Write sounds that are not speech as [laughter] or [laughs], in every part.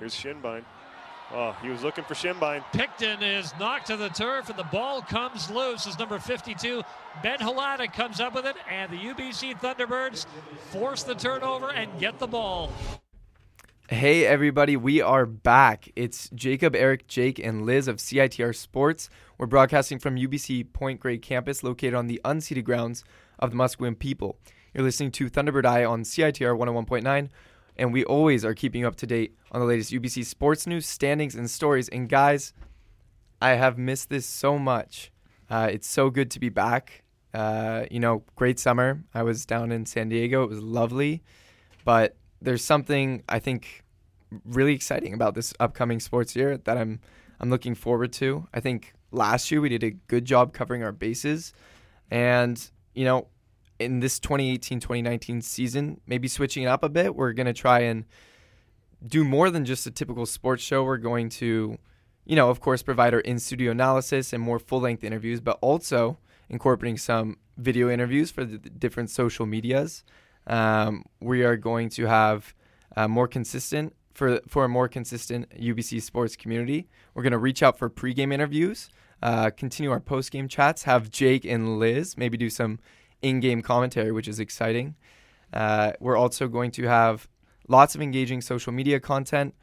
Here's Shinbine. Oh, he was looking for Shinbine. Picton is knocked to the turf, and the ball comes loose as number 52, Ben Hladik, comes up with it, and the UBC Thunderbirds force the turnover and get the ball. Hey, everybody, we are back. It's Jacob, Eric, Jake, and Liz of CITR Sports. We're broadcasting from UBC Point Grey campus located on the unceded grounds of the Musqueam people. You're listening to Thunderbird Eye on CITR 101.9 and we always are keeping you up to date on the latest UBC sports news, standings, and stories. And guys, I have missed this so much. Uh, it's so good to be back. Uh, you know, great summer. I was down in San Diego. It was lovely, but there's something I think really exciting about this upcoming sports year that I'm I'm looking forward to. I think last year we did a good job covering our bases, and you know in this 2018-2019 season, maybe switching it up a bit. We're going to try and do more than just a typical sports show. We're going to, you know, of course, provide our in-studio analysis and more full-length interviews, but also incorporating some video interviews for the different social medias. Um, we are going to have uh, more consistent for for a more consistent UBC sports community. We're going to reach out for pregame interviews, uh, continue our postgame chats, have Jake and Liz maybe do some in-game commentary, which is exciting. Uh, we're also going to have lots of engaging social media content,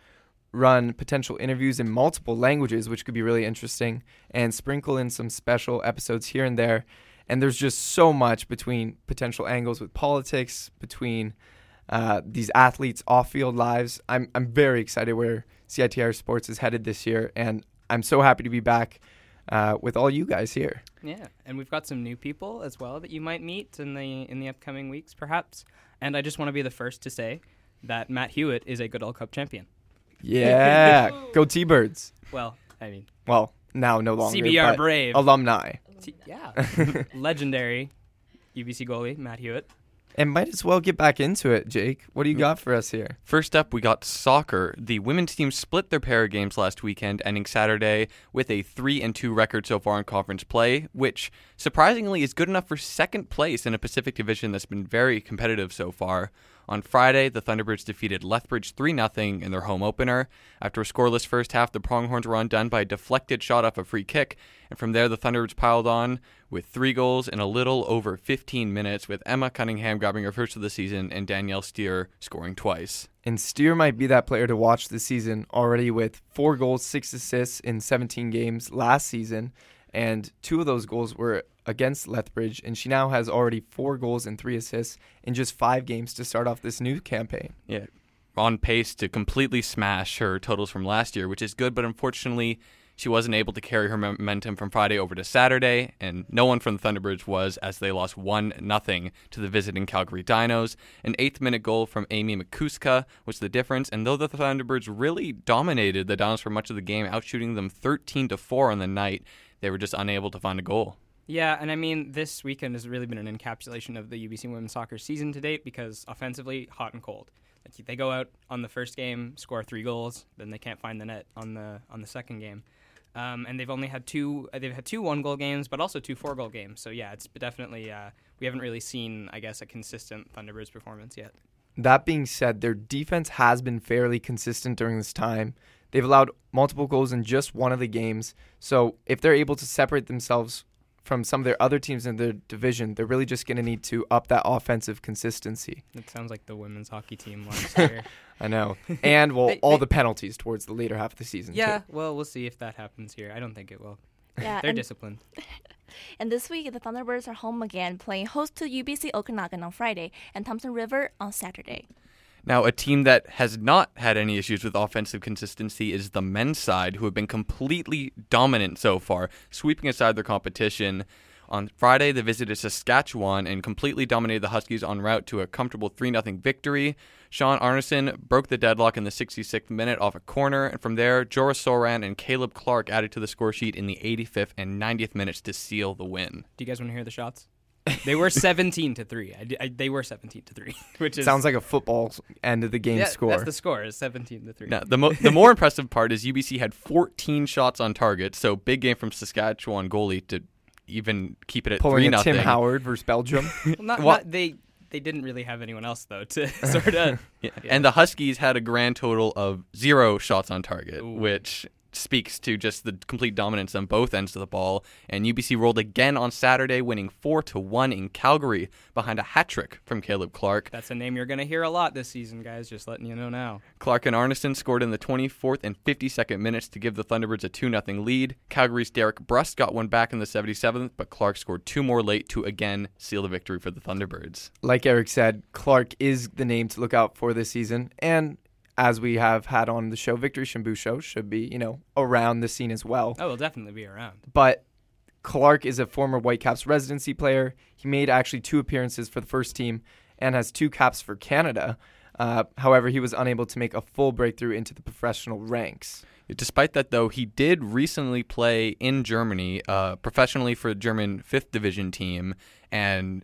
run potential interviews in multiple languages, which could be really interesting, and sprinkle in some special episodes here and there. And there's just so much between potential angles with politics, between uh, these athletes' off-field lives. I'm I'm very excited where CITR Sports is headed this year, and I'm so happy to be back uh, with all you guys here. Yeah, and we've got some new people as well that you might meet in the in the upcoming weeks, perhaps. And I just want to be the first to say that Matt Hewitt is a Goodall Cup champion. Yeah, [laughs] go T-Birds. Well, I mean, well now no longer CBR Brave alumni. T- yeah, [laughs] legendary UBC goalie Matt Hewitt. And might as well get back into it, Jake. What do you hmm. got for us here? First up, we got soccer. The women's team split their pair of games last weekend, ending Saturday with a 3 and 2 record so far in conference play, which surprisingly is good enough for second place in a Pacific division that's been very competitive so far. On Friday, the Thunderbirds defeated Lethbridge 3 0 in their home opener. After a scoreless first half, the Pronghorns were undone by a deflected shot off a free kick, and from there, the Thunderbirds piled on with three goals in a little over 15 minutes, with Emma Cunningham grabbing her first of the season and Danielle Steer scoring twice. And Steer might be that player to watch this season already with four goals, six assists in 17 games last season, and two of those goals were against Lethbridge, and she now has already four goals and three assists in just five games to start off this new campaign. Yeah, on pace to completely smash her totals from last year, which is good, but unfortunately, she wasn't able to carry her momentum from Friday over to Saturday, and no one from the Thunderbirds was, as they lost 1 0 to the visiting Calgary Dinos. An eighth minute goal from Amy McCuska was the difference, and though the Thunderbirds really dominated the Dinos for much of the game, outshooting them 13 to 4 on the night, they were just unable to find a goal. Yeah, and I mean, this weekend has really been an encapsulation of the UBC women's soccer season to date because offensively, hot and cold. Like They go out on the first game, score three goals, then they can't find the net on the on the second game, um, and they've only had two. They've had two one goal games, but also two four goal games. So yeah, it's definitely uh, we haven't really seen, I guess, a consistent Thunderbirds performance yet. That being said, their defense has been fairly consistent during this time. They've allowed multiple goals in just one of the games. So if they're able to separate themselves from some of their other teams in their division, they're really just going to need to up that offensive consistency. It sounds like the women's hockey team last [laughs] year. I know. And well, [laughs] they, all they, the penalties towards the later half of the season. Yeah, too. well, we'll see if that happens here. I don't think it will. Yeah, they're disciplined. [laughs] and this week, the Thunderbirds are home again, playing host to UBC Okanagan on Friday and Thompson River on Saturday. Now, a team that has not had any issues with offensive consistency is the men's side, who have been completely dominant so far, sweeping aside their competition. On Friday, they visited Saskatchewan and completely dominated the Huskies en route to a comfortable 3 0 victory. Sean Arneson broke the deadlock in the 66th minute off a corner, and from there, Joris Soran and Caleb Clark added to the score sheet in the 85th and 90th minutes to seal the win. Do you guys want to hear the shots? They were 17 to 3. I, I, they were 17 to 3, [laughs] which is sounds like a football end of the game yeah, score. That's the score, is 17 to 3. Now, the mo- the more impressive part is UBC had 14 shots on target, so big game from Saskatchewan goalie to even keep it at Pulling 3 a Tim Howard versus Belgium. [laughs] well, not, not, they they didn't really have anyone else though to [laughs] sort of. Yeah. And the Huskies had a grand total of zero shots on target, which speaks to just the complete dominance on both ends of the ball. And UBC rolled again on Saturday, winning four to one in Calgary behind a hat trick from Caleb Clark. That's a name you're going to hear a lot this season, guys. Just letting you know now. Clark and Arneson scored in the 24th and 52nd minutes to give the Thunderbirds a 2 0 lead. Calgary's Derek Brust got one back in the 77th, but Clark scored two more late to again seal the victory for the Thunderbirds. Like Eric said, Clark is the name to look out for this season, and as we have had on the show, Victory Show should be, you know, around the scene as well. Oh, will definitely be around. But Clark is a former Whitecaps residency player. He made actually two appearances for the first team and has two caps for Canada. Uh, however, he was unable to make a full breakthrough into the professional ranks. Despite that, though, he did recently play in Germany uh, professionally for a German fifth division team, and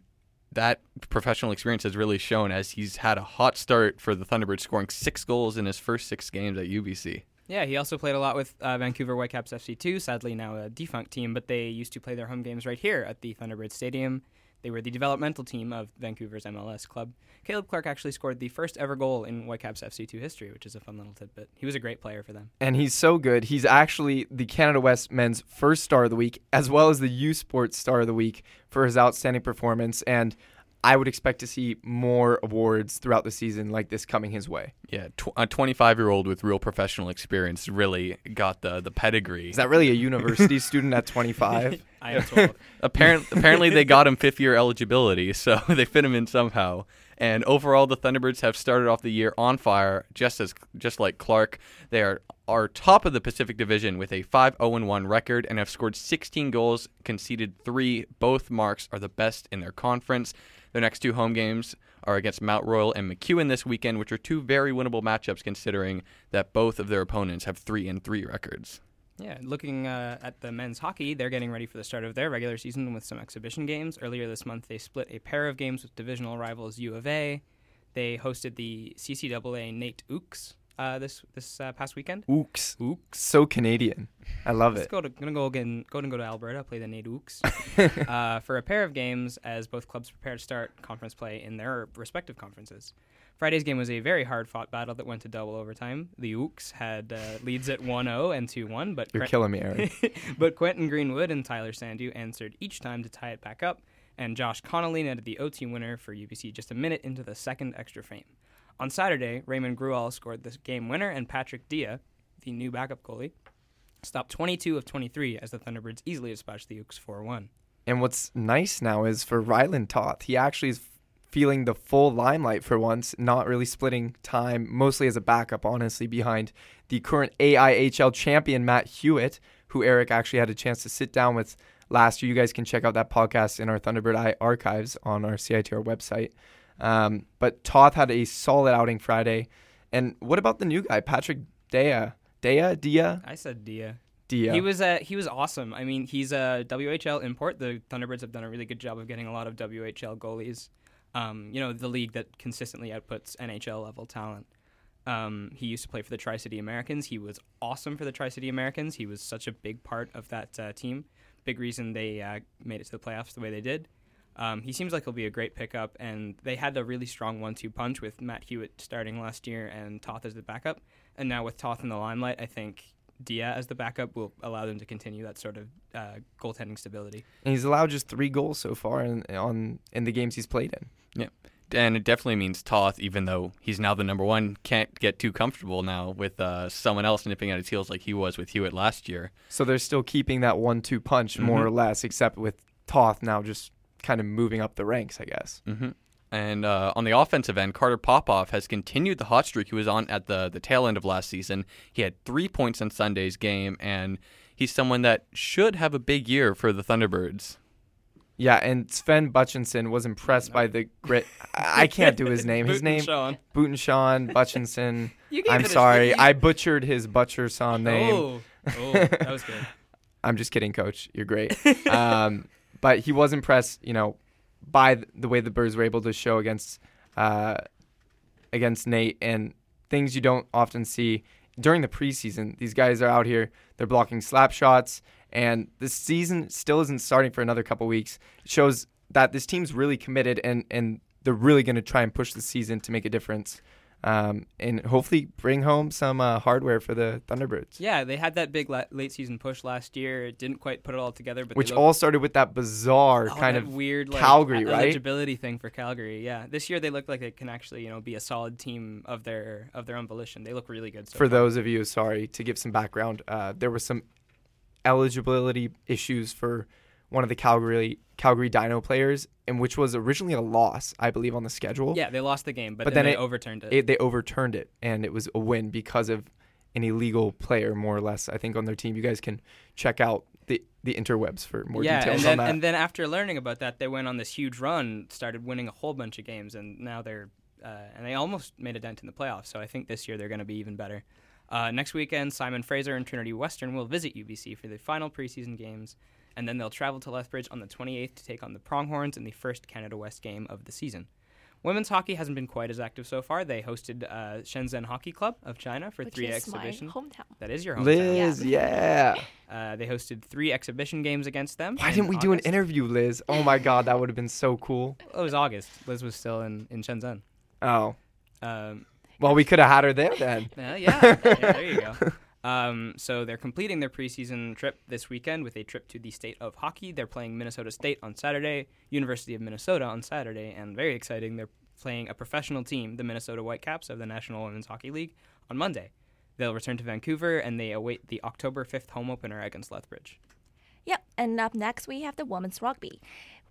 that professional experience has really shown as he's had a hot start for the Thunderbirds, scoring six goals in his first six games at UBC. Yeah, he also played a lot with uh, Vancouver Whitecaps FC2, sadly now a defunct team, but they used to play their home games right here at the Thunderbird Stadium. They were the developmental team of Vancouver's MLS club. Caleb Clark actually scored the first ever goal in Whitecaps FC2 history, which is a fun little tidbit. He was a great player for them. And he's so good. He's actually the Canada West men's first star of the week, as well as the U Sports star of the week for his outstanding performance. And I would expect to see more awards throughout the season like this coming his way. Yeah, tw- a 25 year old with real professional experience really got the the pedigree. Is that really a university student at 25? [laughs] I am 12. apparently, apparently they got him fifth year eligibility, so [laughs] they fit him in somehow. And overall, the Thunderbirds have started off the year on fire, just as just like Clark. They are are top of the Pacific Division with a 5-0-1 record and have scored 16 goals, conceded three. Both marks are the best in their conference. Their next two home games are against Mount Royal and MacEwan this weekend, which are two very winnable matchups considering that both of their opponents have three and three records. Yeah, looking uh, at the men's hockey, they're getting ready for the start of their regular season with some exhibition games. Earlier this month, they split a pair of games with divisional rivals U of A. They hosted the CCAA NAIT Ooks uh, this this uh, past weekend. Ooks. Ooks. So Canadian. I love Let's it. go to gonna go again. Go and go to Alberta. Play the NAIT Ooks [laughs] uh, for a pair of games as both clubs prepare to start conference play in their respective conferences. Friday's game was a very hard fought battle that went to double overtime. The Ooks had uh, leads at 1-0 and 2-1, but You're killing me, Eric. [laughs] but Quentin Greenwood and Tyler Sandhu answered each time to tie it back up, and Josh Connolly netted the OT winner for UBC just a minute into the second extra frame. On Saturday, Raymond Gruel scored the game winner, and Patrick Dia, the new backup goalie, stopped 22 of 23 as the Thunderbirds easily dispatched the Ukes 4 1. And what's nice now is for Rylan Toth, he actually is feeling the full limelight for once, not really splitting time, mostly as a backup, honestly, behind the current AIHL champion, Matt Hewitt, who Eric actually had a chance to sit down with last year. You guys can check out that podcast in our Thunderbird Eye archives on our CITR website. Um, but Toth had a solid outing Friday. And what about the new guy, Patrick Dea? Dea? Dia? I said Dia. Dia. He was uh, he was awesome. I mean, he's a WHL import. The Thunderbirds have done a really good job of getting a lot of WHL goalies. Um, you know, the league that consistently outputs NHL level talent. Um, he used to play for the Tri City Americans. He was awesome for the Tri City Americans. He was such a big part of that uh, team. Big reason they uh, made it to the playoffs the way they did. Um, he seems like he'll be a great pickup, and they had a really strong one-two punch with Matt Hewitt starting last year and Toth as the backup. And now with Toth in the limelight, I think Dia as the backup will allow them to continue that sort of uh, goaltending stability. and he's allowed just three goals so far in, on in the games he's played in. Yeah. And it definitely means Toth, even though he's now the number one, can't get too comfortable now with uh, someone else nipping at his heels like he was with Hewitt last year. So they're still keeping that one-two punch more Mhm. or less, except with Toth now just kind of moving up the ranks, I guess. hmm And uh, on the offensive end, Carter Popoff has continued the hot streak he was on at the, the tail end of last season. He had three points in Sunday's game, and he's someone that should have a big year for the Thunderbirds. Yeah, and Sven Butchinson was impressed by the grit. I can't do his [laughs] name. His Boot name Sean. Butenshawn Butchinson. [laughs] I'm sorry. I butchered his Butcherson name. Oh, oh, that was good. [laughs] I'm just kidding, Coach. You're great. um, but he was impressed, you know, by the way the Birds were able to show against uh, against NAIT and things you don't often see during the preseason. These guys are out here; they're blocking slap shots, and the season still isn't starting for another couple weeks. It shows that this team's really committed, and and they're really going to try and push the season to make a difference. Um, and hopefully bring home some uh, hardware for the Thunderbirds. Yeah, they had that big la- late season push last year. It didn't quite put it all together, but Which they look- all started with that bizarre Oh, kind that of weird like, Calgary, right? eligibility thing for Calgary. Yeah, this year they look like they can actually you know be a solid team of their of their own volition. They look really good. So for far. those of you, sorry, to give some background, uh, there were some eligibility issues for one of the Calgary Calgary Dino players, and which was originally a loss, I believe, on the schedule. Yeah, they lost the game, but, But then, then they it- overturned it. It, they overturned it, and it was a win because of an illegal player, more or less. I think on their team, you guys can check out the the interwebs for more yeah, details and then on that. and then after learning about that, they went on this huge run, started winning a whole bunch of games, and now they're uh, and they almost made a dent in the playoffs. So I think this year they're going to be even better. Uh, next weekend, Simon Fraser and Trinity Western will visit UBC for the final preseason games, and then they'll travel to Lethbridge on the 28th to take on the Pronghorns in the first Canada West game of the season. Women's hockey hasn't been quite as active so far. They hosted uh, Shenzhen Hockey Club of China for which three is exhibitions. That is your hometown. Liz, yeah. Uh, they hosted three exhibition games against them. Why didn't we do an interview, Liz? Oh my God, that would have been so cool. It was August. Liz was still in, in Shenzhen. Oh, Um, well, we could have had her there then. [laughs] uh, yeah, yeah, there you go. [laughs] Um, so they're completing their preseason trip this weekend with a trip to the state of hockey. They're playing Minnesota State on Saturday, University of Minnesota on Saturday, and very exciting, they're playing a professional team, the Minnesota Whitecaps of the National Women's Hockey League, on Monday. They'll return to Vancouver and they await the October 5th home opener against Lethbridge. Yep, and up next we have the women's rugby,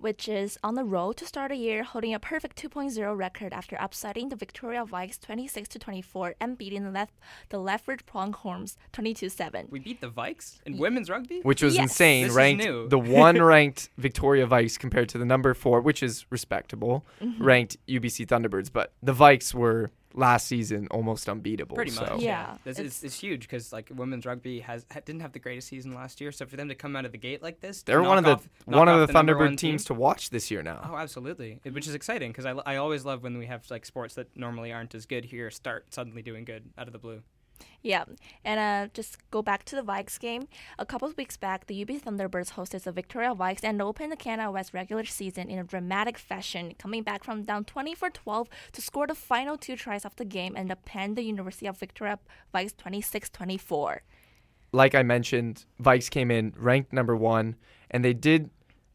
which is on the road to start a year holding a perfect 2.0 record after upsetting the Victoria Vikes 26 to 24 and beating the left the Lethbridge Pronghorns 22 7. We beat the Vikes in women's rugby? which was Yes. insane. This is ranked new. the one [laughs] ranked Victoria Vikes compared to the number four, which is respectable, Mm-hmm. ranked UBC Thunderbirds. But the Vikes were last season almost unbeatable. Pretty so. much, Yeah, This it's- is it's huge because like women's rugby has ha- didn't have the greatest season last year, so for them to come out of the gate like this, They're one of the off- one of off the Thunderbird one team- teams to watch this year now. Oh, absolutely, It- which is exciting because I, I always love when we have like sports that normally aren't as good here start suddenly doing good out of the blue. Yeah, and uh, just go back to the Vikes game. A couple of weeks back, the UB Thunderbirds hosted the Victoria Vikes and opened the Canada West regular season in a dramatic fashion, coming back from down 24 12 to score the final two tries of the game and append the University of Victoria Vikes 26 24. Like I mentioned, Vikes came in ranked number one, and they did,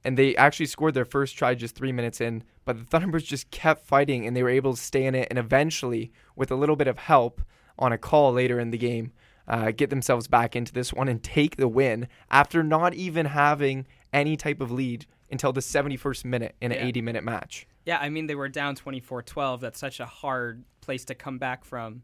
and they actually scored their first try just three minutes in. But the Thunderbirds just kept fighting, and they were able to stay in it, and eventually, with a little bit of help on a call later in the game, uh, get themselves back into this one and take the win after not even having any type of lead until the 71st minute in an Yeah. 80 minute match. Yeah, I mean they were down 24-12. That's such a hard place to come back from.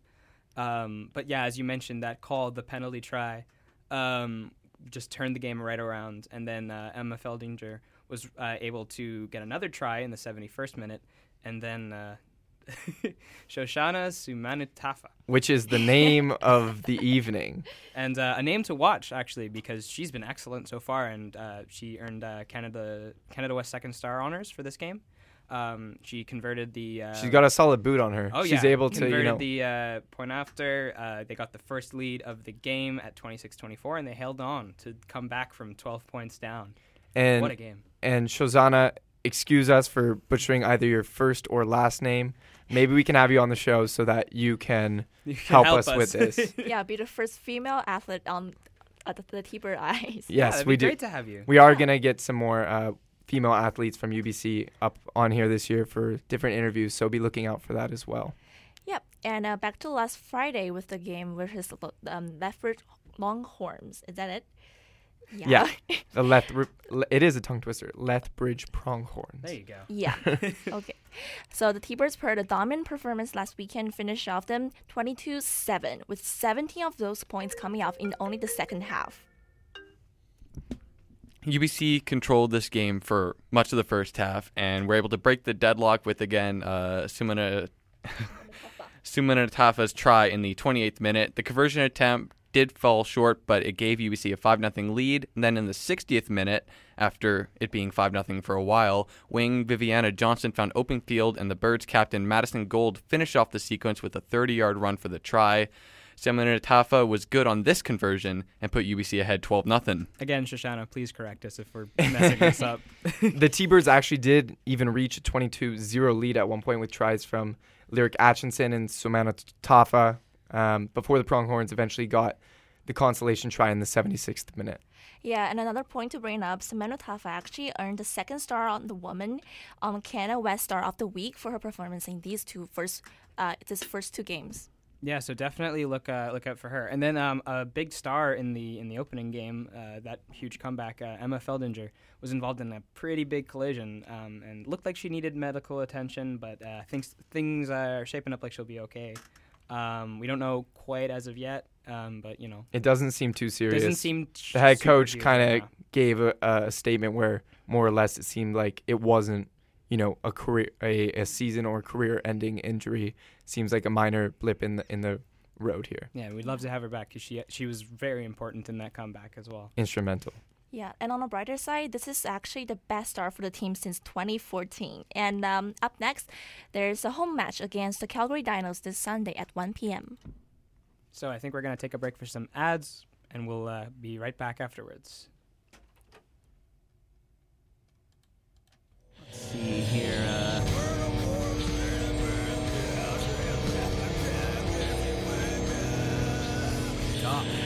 Um, but yeah, as you mentioned, that call, the penalty try, um, just turned the game right around. And then uh, Emma Feldinger was uh, able to get another try in the 71st minute, and then uh, [laughs] Shoshana Sumanitafa. Which is the name of the evening. [laughs] And uh, a name to watch actually because she's been excellent so far, and uh, she earned uh, Canada Canada West Second Star honors for this game. Um, she converted the. Uh, She's got a solid boot on her. Oh She's yeah, able to, converted you know, the uh, point after. Uh, they got the first lead of the game at 26-24, and they held on to come back from 12 points down. and what a game! and Shozana, excuse us for butchering either your first or last name. Maybe we can have you on the show so that you can You can help, us, with this. [laughs] yeah, be the first female athlete on uh, the, the T-Bird Eyes. yes, that'd we be do. Great to have you. We are gonna get some more uh, female athletes from UBC up on here this year for different interviews. So be looking out for that as well. Yep, and uh, back to last Friday with the game versus um, Lethbridge Longhorns. Is that it? Yeah. The Leth, it is a tongue twister. Lethbridge Pronghorns. There you go. Yeah. [laughs] okay. So the T-Birds put a dominant performance last weekend, finished off them 22-7, with 17 of those points coming off in only the second half. UBC controlled this game for much of the first half and were able to break the deadlock with again uh, Sumana [laughs] Sumanatafa's try in the 28th minute. The conversion attempt did fall short, but it gave UBC a 5 0 lead. And then in the 60th minute, after it being 5 0 for a while, wing Viviana Johnson found open field, and the Birds captain Madison Gold finished off the sequence with a 30 yard run for the try. Samuel Tafa was good on this conversion and put UBC ahead 12 0. Again, Shoshana, please correct us if we're [laughs] messing this up. [laughs] the T-Birds actually did even reach a 22-0 lead at one point with tries from Lyric Atchinson and Sumana Tafa um, before the Pronghorns eventually got the consolation try in the 76th minute. Yeah, and another point to bring up, Samantha Tafa actually earned the second star on the Woman on Canada West Star of the Week for her performance in these two first, uh, this first two games. Yeah, so definitely look uh, look out for her. And then um, a big star in the in the opening game, uh, that huge comeback, uh, Emma Feldinger was involved in a pretty big collision um, and looked like she needed medical attention, but uh, things things are shaping up like she'll be okay. Um, we don't know quite as of yet, um, but you know, It doesn't seem too serious. doesn't seem the head coach kind of now. gave a, a statement where more or less it seemed like it wasn't you know a career a, a season or career ending injury seems like a minor blip in the in the road here Yeah, we'd love to have her back because she she was very important in that comeback as well. instrumental Yeah, and on the brighter side, this is actually the best start for the team since 2014. And um, up next, there's a home match against the Calgary Dinos this Sunday at 1 p.m. So I think we're gonna take a break for some ads, and we'll uh, be right back afterwards. Let's see here. Uh, God.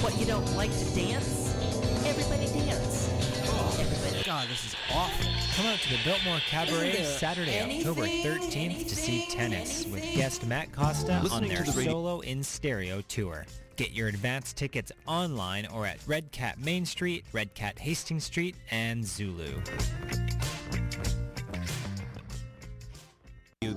What, you don't like to dance? Everybody dance. Everybody. God, this is awful. Come out to the Biltmore Cabaret there Saturday, October anything, 13th to see Tennis with guest Matt Costa on their the solo in stereo tour. Get your advance tickets online or at Red Cat Main Street, Red Cat Hastings Street, and Zulu.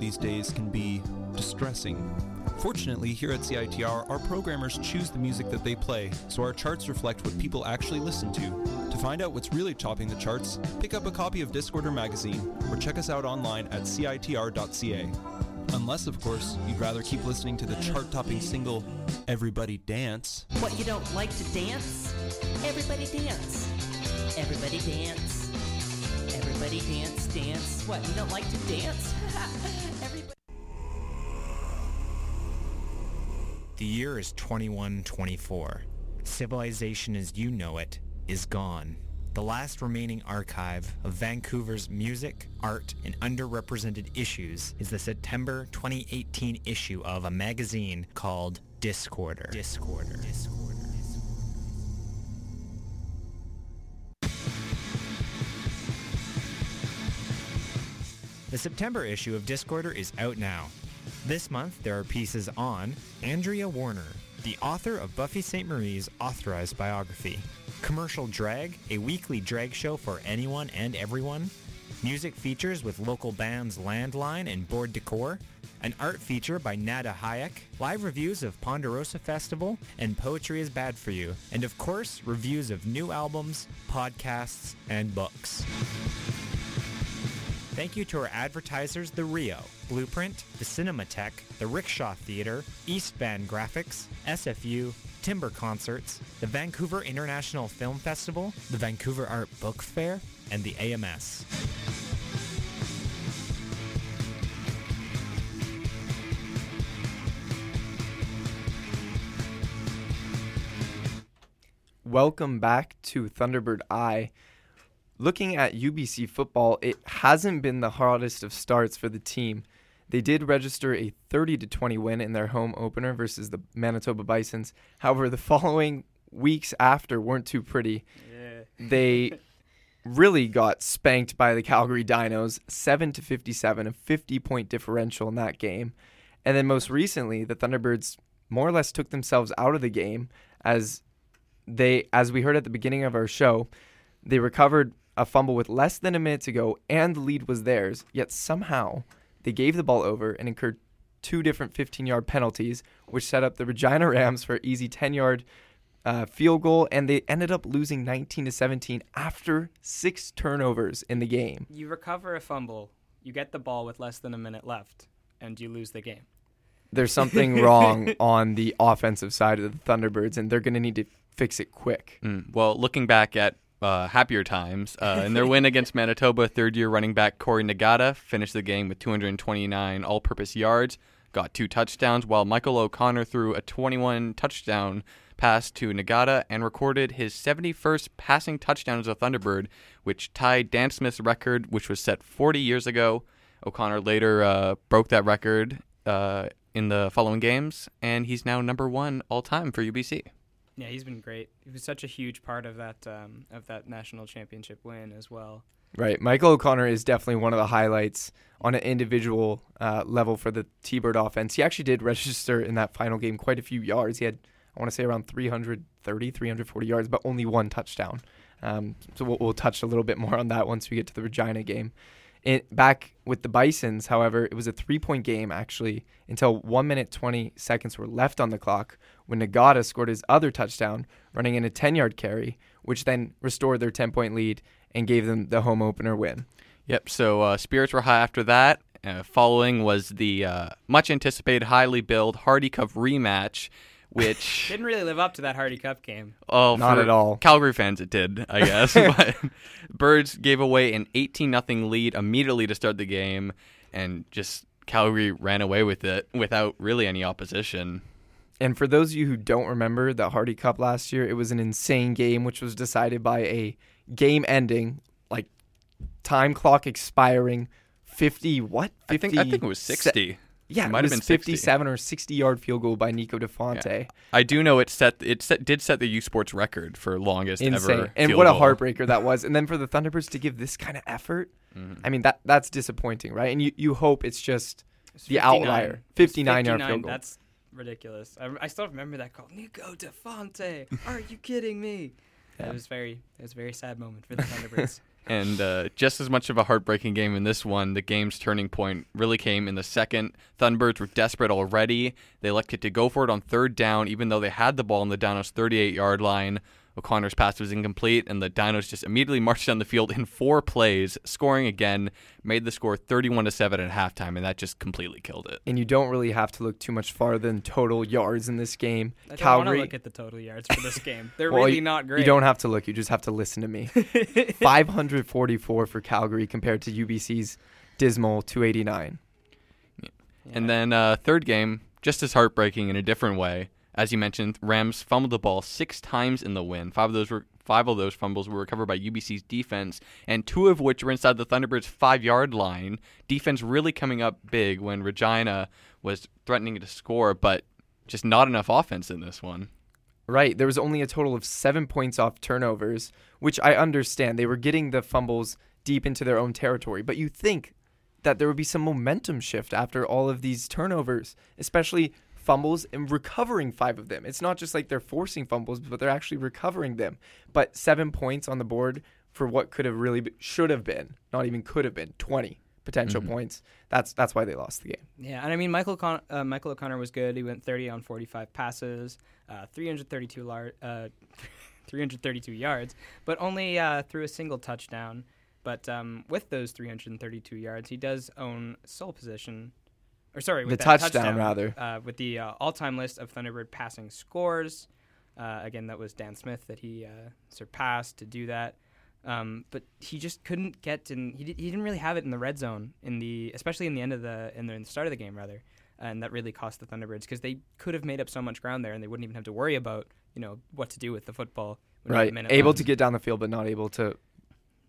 these days can be distressing. Fortunately, here at CITR, our programmers choose the music that they play, so our charts reflect what people actually listen to. To find out what's really topping the charts, pick up a copy of Discorder magazine or check us out online at citr.ca. Unless, of course, you'd rather keep listening to the chart topping single Everybody Dance. What, you don't like to dance? Everybody dance. Everybody dance. Everybody dance, dance. What, you don't like to dance? [laughs] Everybody. The year is 2124. Civilization as you know it is gone. The last remaining archive of Vancouver's music, art, and underrepresented issues is the September 2018 issue of a magazine called Discorder. Discorder. Discorder. The September issue of Discorder is out now. This month, there are pieces on Andrea Warner, the author of Buffy Sainte-Marie's authorized biography, Commercial Drag, a weekly drag show for anyone and everyone, music features with local bands Landline and Board Decor, an art feature by Nada Hayek, live reviews of Ponderosa Festival, and Poetry is Bad for You, and of course, reviews of new albums, podcasts, and books. Thank you to our advertisers, The Rio, Blueprint, the Cinematheque, the Rickshaw Theater, East Van Graphics, SFU, Timbre Concerts, the Vancouver International Film Festival, the Vancouver Art Book Fair, and the AMS. welcome back to thunderbird eye looking at ubc football it hasn't been the hardest of starts for the team. They did register a 30 to 20 win in their home opener versus the manitoba bisons. However the [laughs] following weeks after weren't too pretty. They [laughs] really got spanked by the Calgary Dinos, 7 to 57, a 50 point differential in that game. And then most recently, the Thunderbirds more or less took themselves out of the game as they as we heard at the beginning of our show, they recovered a fumble with less than a minute to go and the lead was theirs, yet somehow they gave the ball over and incurred two different 15-yard penalties which set up the Regina Rams for an easy 10-yard uh, field goal, and they ended up losing 19 to 17 after six turnovers in the game. You recover a fumble, you get the ball with less than a minute left, and you lose the game. There's something [laughs] wrong on the offensive side of the Thunderbirds, and they're going to need to fix it quick. Mm, well, looking back at uh, happier times. Uh, in their win against Manitoba, third year running back Corey Nagata finished the game with 229 all purpose yards, got two touchdowns, while Michael O'Connor threw a 21 touchdown pass to Nagata and recorded his 71st passing touchdown as a Thunderbird, which tied Dan Smith's record, which was set 40 years ago. O'Connor later uh, broke that record uh, in the following games, and he's now number one all time for UBC. Yeah, he's been great. He was such a huge part of that um, of that national championship win as well. Right. Michael O'Connor is definitely one of the highlights on an individual uh, level for the T Bird offense. He actually did [laughs] register in that final game quite a few yards. He had, I want to say, around 330, 340 yards, but only one touchdown. Um, so we'll, we'll touch a little bit more on that once we get to the Regina game. It, back with the Bisons, however, it was a three point game actually until 1 minute 20 seconds were left on the clock when Nagata scored his other touchdown, running in a 10 yard carry, which then restored their 10 point lead and gave them the home opener win. Yep, so uh, spirits were high after that. Uh, following was the uh, much anticipated, highly billed Hardy Cup rematch. Which [laughs] didn't really live up to that Hardy Cup game. Oh, not at all. Calgary fans, it did, I [laughs] guess. but Birds gave away an 18 nothing lead immediately to start the game, and just Calgary ran away with it without really any opposition. And for those of you who don't remember the Hardy Cup last year, it was an insane game, which was decided by a game ending, like time clock expiring, 50 what? 50, I think I think it was 60. Yeah, it it, might was have been 60. 57 or 60 yard field goal by Niko DiFonte. Yeah. I do know it set it set, did set the U Sports record for longest Insane. ever. And field what a heartbreaker that was. And then for the Thunderbirds to give this kind of effort, Mhm. I mean that that's disappointing, right? And you, you hope it's just It's the 59. outlier. It's 59 yard field goal. That's ridiculous. I, I still remember that call. Niko DiFonte. Are you kidding me? Yeah. It was very it was a very sad moment for the Thunderbirds. [laughs] And uh, just as much of a heartbreaking game in this one, the game's turning point really came in the second. Thunderbirds were desperate already. They elected to go for it on third down, even though they had the ball on the Dinos 38 yard line. O'Connor's pass was incomplete, and the Dinos just immediately marched down the field in four plays, scoring again, made the score 31 to 7 at halftime, and that just completely killed it. and you don't really have to look too much farther than total yards in this game. I don't want to Calgary, look at the total yards for this game. [laughs] They're Well, really you- not great. You don't have to look. You just have to listen to me. [laughs] 544 for Calgary compared to UBC's dismal 289. And then uh, third game, just as heartbreaking in a different way. As you mentioned, Rams fumbled the ball six times in the win. Five of those were five of those fumbles were recovered by UBC's defense, and two of which were inside the Thunderbirds' five-yard line. Defense really coming up big when Regina was threatening to score, but just not enough offense in this one. Right. There was only a total of seven points off turnovers, which I understand. They were getting the fumbles deep into their own territory. But you think that there would be some momentum shift after all of these turnovers, especially fumbles and recovering five of them. It's not just like they're forcing fumbles, but they're actually recovering them. But seven points on the board for what could have really be, should have been, not even could have been, 20 potential Mhm. points. That's that's why they lost the game. Yeah, and I mean Michael Con- uh, Michael O'Connor was good. He went 30 on 45 passes, uh, 332 lar- uh, [laughs] 332 yards, but only uh, threw a single touchdown. But um, with those 332 yards, he does own sole position, or sorry, with The that touchdown, rather. uh, with the uh, all-time list of Thunderbird passing scores. Uh, again, that was Dan Smith that he uh, surpassed to do that. Um, but he just couldn't get in. He, di- he didn't really have it in the red zone in the, especially in the end of the in the, in the start of the game rather, and that really cost the Thunderbirds because they could have made up so much ground there and they wouldn't even have to worry about you know what to do with the football. when you have a Right. Able to get down the field, but not able to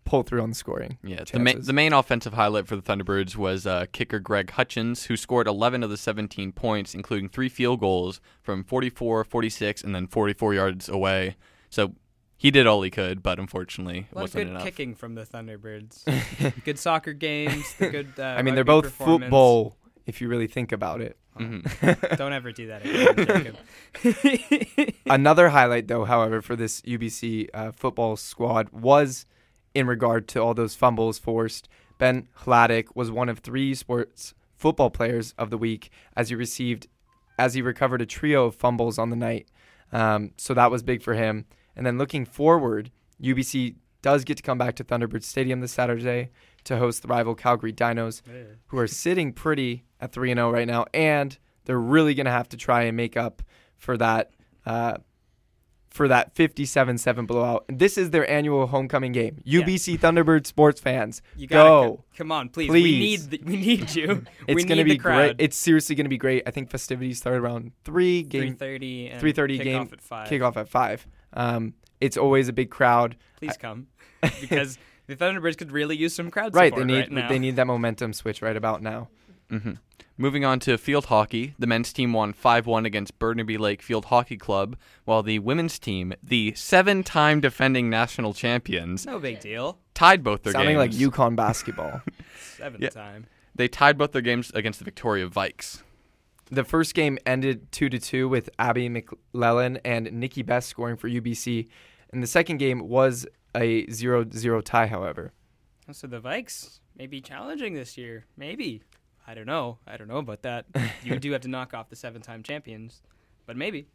pull through on the scoring. Yeah, the, ma- the main offensive highlight for the Thunderbirds was uh, kicker Greg Hutchins, who scored 11 of the 17 points, including three field goals from 44, 46, and then 44 yards away. So he did all he could, but unfortunately, A lot of wasn't good enough. kicking from the Thunderbirds. [laughs] good soccer games. The good. Uh, I mean, they're both football if you really think about it. Mhm. [laughs] Don't ever do that again, Jacob. [laughs] Another highlight, though, however, for this UBC uh, football squad was in regard to all those fumbles forced. Ben Hladik was one of three sports football players of the week as he received, as he recovered a trio of fumbles on the night. Um, so that was big for him. And then looking forward, UBC does get to come back to Thunderbird Stadium this Saturday to host the rival Calgary Dinos, who are sitting pretty at 3 0 right now. And they're really going to have to try and make up for that uh, for that 57-7 blowout. This is their annual homecoming game. UBC Thunderbird sports fans, You gotta go. come, come on, please. We need Please. the, we need you. [laughs] It's gonna be crowd. great. It's seriously gonna be great. I think festivities start around three. Three Game thirty and three thirty kick game off at five. kickoff at five. Um, it's always a big crowd. Please come [laughs] because the Thunderbirds could really use some crowd Right, support they need right now. they need that momentum switch right about now. hmm Moving on to field hockey, the men's team won 5 1 against Burnaby Lake Field Hockey Club, while the women's team, the seven time defending national champions, no big deal. tied both their games. Sounding like games. UConn basketball. [laughs] Seventh Yeah. time. They tied both their games against the Victoria Vikes. The first game ended two to two with Abby McLellan and Nikki Best scoring for UBC, and the second game was a 0-0 tie. However, oh, So the Vikes may be challenging this year. Maybe. I don't know. I don't know about that. you [laughs] do have to knock off the seven-time champions, but maybe.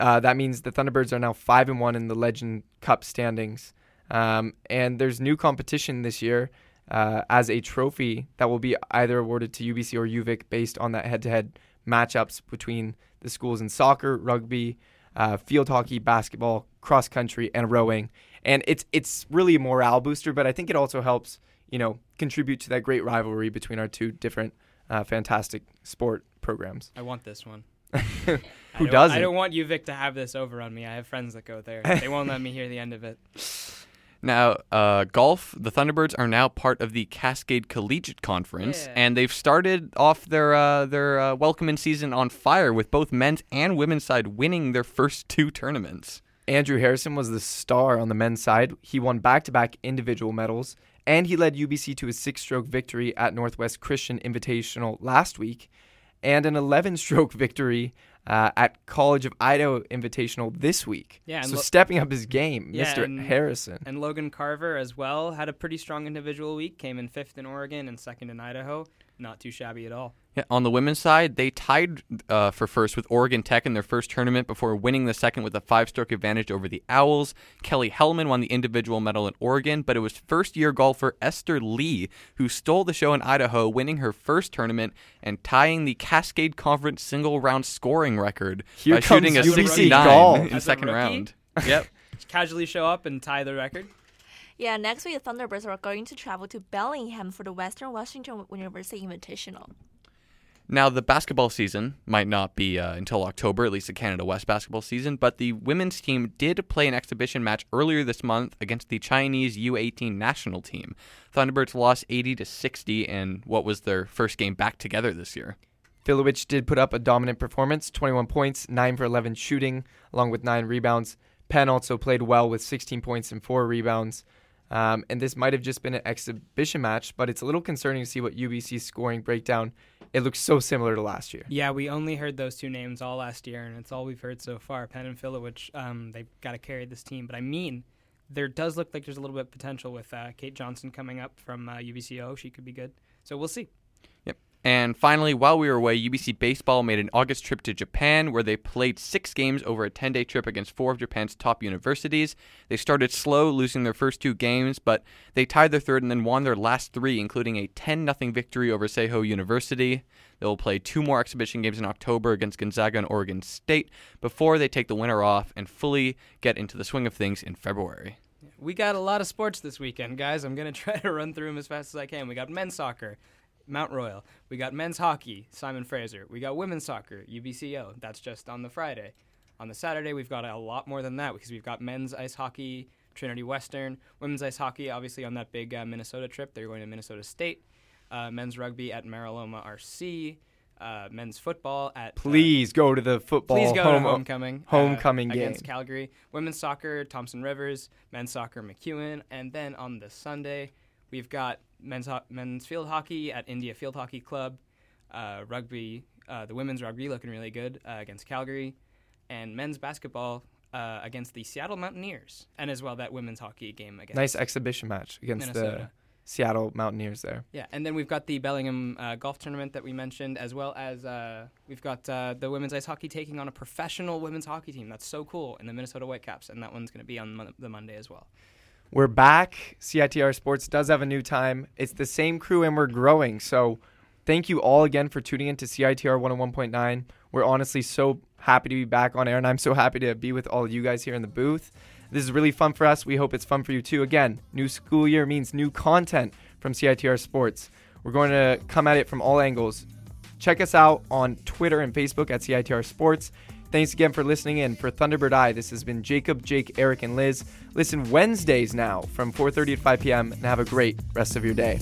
uh, that means the Thunderbirds are now five and one in the Legend Cup standings, um, and there's new competition this year uh, as a trophy that will be either awarded to UBC or UVic based on that head-to-head matchups between the schools in soccer, rugby, uh, field hockey, basketball, cross country, and rowing. And it's it's really a morale booster, but I think it also helps you know contribute to that great rivalry between our two different uh, fantastic sport programs. I want this one. [laughs] Who I doesn't? I don't want UVic, to have this over on me. I have friends that go there. They won't let me hear the end of it. [laughs] Now, uh, golf, the Thunderbirds are now part of the Cascade Collegiate Conference, Yeah. and they've started off their uh, their uh, welcoming season on fire with both men's and women's side winning their first two tournaments. Andrew Harrison was the star on the men's side. He won back to back individual medals, and he led UBC to a six stroke victory at Northwest Christian Invitational last week, and an 11 stroke [laughs] victory uh, at College of Idaho Invitational this week. Yeah, so lo- stepping up his game, Yeah, Mr. and- Harrison. And Logan Carver as well had a pretty strong individual week. Came in fifth in Oregon and second in Idaho. Not too shabby at all. Yeah, on the women's side, they tied uh, for first with Oregon Tech in their first tournament before winning the second with a five-stroke advantage over the Owls. Kelly Hellman won the individual medal in Oregon, but it was first-year golfer Esther Lee who stole the show in Idaho, winning her first tournament and tying the Cascade Conference single-round scoring record Here by shooting a comes UBC 69 golf. in the As second round. [laughs] Yep. Casually show up and tie the record. Yeah, next week the Thunderbirds are going to travel to Bellingham for the Western Washington University Invitational. Now, the basketball season might not be uh, until October, at least the Canada West basketball season, but the women's team did play an exhibition match earlier this month against the Chinese U18 national team. Thunderbirds lost 80 to 60 in what was their first game back together this year. Filowich did put up a dominant performance 21 points, 9 for 11 shooting, along with 9 rebounds. Penn also played well with 16 points and 4 rebounds. Um, and this might have just been an exhibition match, but it's a little concerning to see what UBC's scoring breakdown. It looks so similar to last year. Yeah, we only heard those two names all last year, and it's all we've heard so far. Penn and Filowich, um, they've got to carry this team. But I mean, there does look like there's a little bit of potential with uh, Kate Johnson coming up from uh, UBCO. She could be good. So we'll see. And finally, while we were away, UBC Baseball made an August trip to Japan where they played six games over a 10 day trip against four of Japan's top universities. They started slow, losing their first two games, but they tied their third and then won their last three, including a 10 0 victory over Seiho University. They will play two more exhibition games in October against Gonzaga and Oregon State before they take the winter off and fully get into the swing of things in February. We got a lot of sports this weekend, guys. I'm going [laughs] to try to run through them as fast as I can. We got men's soccer, Mount Royal. We got men's hockey, Simon Fraser. We got women's soccer, UBCO. That's just on the Friday. On the Saturday, we've got a lot more than that because we've got men's ice hockey, Trinity Western. Women's ice hockey, obviously, on that big uh, Minnesota trip. They're going to Minnesota State. Uh, men's rugby at Meraloma RC. Uh, men's football at. uh, Please go to the football Please go home to homecoming. uh, homecoming game. against Calgary. Women's soccer, Thompson Rivers. Men's soccer, MacEwan. And then on the Sunday, we've got men's ho- men's field hockey at India Field Hockey Club. Uh, rugby, uh, the women's rugby looking really good uh, against Calgary, and men's basketball uh, against the Seattle Mountaineers, and as well that women's hockey game against Nice exhibition match against the Seattle Mountaineers there. Yeah, and then we've got the Bellingham uh, golf tournament that we mentioned, as well as uh, we've got uh, the women's ice hockey taking on a professional women's hockey team. That's so cool in the Minnesota Whitecaps, and that one's going to be on mon- the Monday as well. We're back. CITR Sports does have a new time. It's the same crew and we're growing. So thank you all again for tuning in to CITR 101.9. We're honestly so happy to be back on air, and I'm so happy to be with all of you guys here in the booth. This is really fun for us. We hope it's fun for you too. Again, new school year means new content from CITR Sports. We're going to come at it from all angles. Check us out on Twitter and Facebook at CITR Sports. Thanks again for listening in. For Thunderbird Eye, this has been Jacob, Jake, Eric, and Liz. Listen Wednesdays now from 4:30 to 5 p.m. and have a great rest of your day.